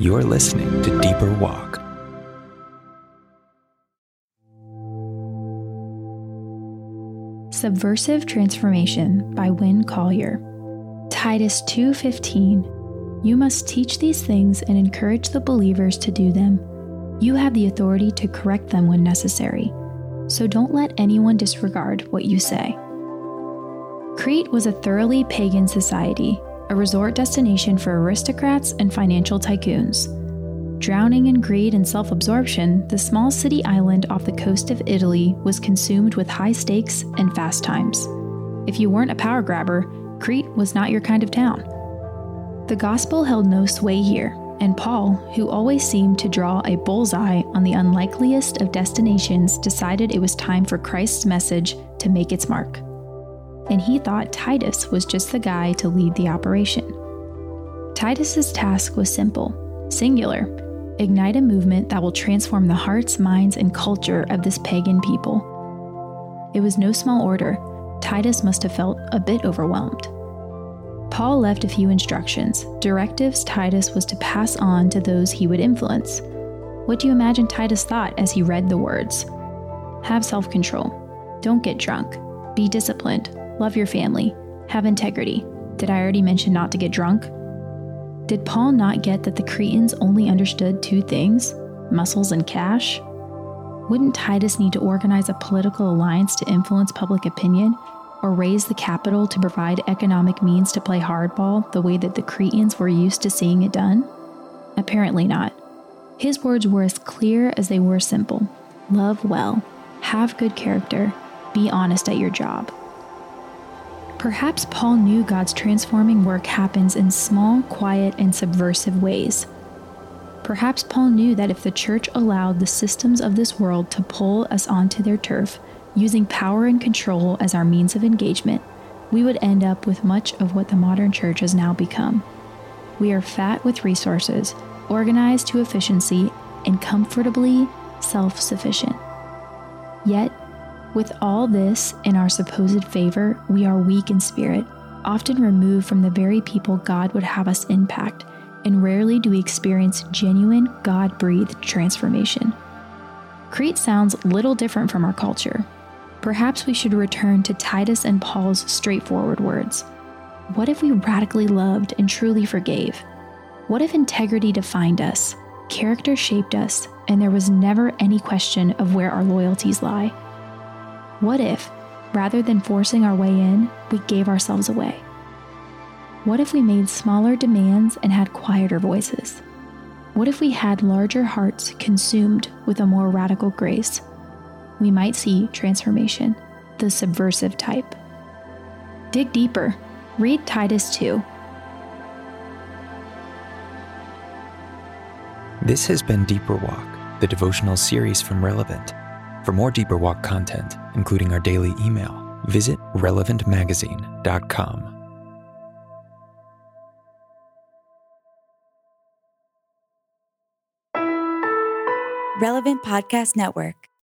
You're listening to Deeper Walk. Subversive Transformation by Winn Collier. Titus 2:15 You must teach these things and encourage the believers to do them. You have the authority to correct them when necessary. So don't let anyone disregard what you say. Crete was a thoroughly pagan society, a resort destination for aristocrats and financial tycoons. Drowning in greed and self absorption, the small city island off the coast of Italy was consumed with high stakes and fast times. If you weren't a power grabber, Crete was not your kind of town. The gospel held no sway here, and Paul, who always seemed to draw a bullseye on the unlikeliest of destinations, decided it was time for Christ's message to make its mark. And he thought Titus was just the guy to lead the operation. Titus's task was simple, singular ignite a movement that will transform the hearts, minds, and culture of this pagan people. It was no small order. Titus must have felt a bit overwhelmed. Paul left a few instructions, directives Titus was to pass on to those he would influence. What do you imagine Titus thought as he read the words? Have self control. Don't get drunk. Be disciplined. Love your family. Have integrity. Did I already mention not to get drunk? Did Paul not get that the Cretans only understood two things muscles and cash? Wouldn't Titus need to organize a political alliance to influence public opinion or raise the capital to provide economic means to play hardball the way that the Cretans were used to seeing it done? Apparently not. His words were as clear as they were simple love well, have good character, be honest at your job. Perhaps Paul knew God's transforming work happens in small, quiet, and subversive ways. Perhaps Paul knew that if the church allowed the systems of this world to pull us onto their turf, using power and control as our means of engagement, we would end up with much of what the modern church has now become. We are fat with resources, organized to efficiency, and comfortably self sufficient. Yet, with all this in our supposed favor, we are weak in spirit, often removed from the very people God would have us impact, and rarely do we experience genuine, God breathed transformation. Crete sounds little different from our culture. Perhaps we should return to Titus and Paul's straightforward words. What if we radically loved and truly forgave? What if integrity defined us, character shaped us, and there was never any question of where our loyalties lie? What if, rather than forcing our way in, we gave ourselves away? What if we made smaller demands and had quieter voices? What if we had larger hearts consumed with a more radical grace? We might see transformation, the subversive type. Dig deeper. Read Titus 2. This has been Deeper Walk, the devotional series from Relevant. For more Deeper Walk content, including our daily email, visit relevantmagazine.com. Relevant Podcast Network.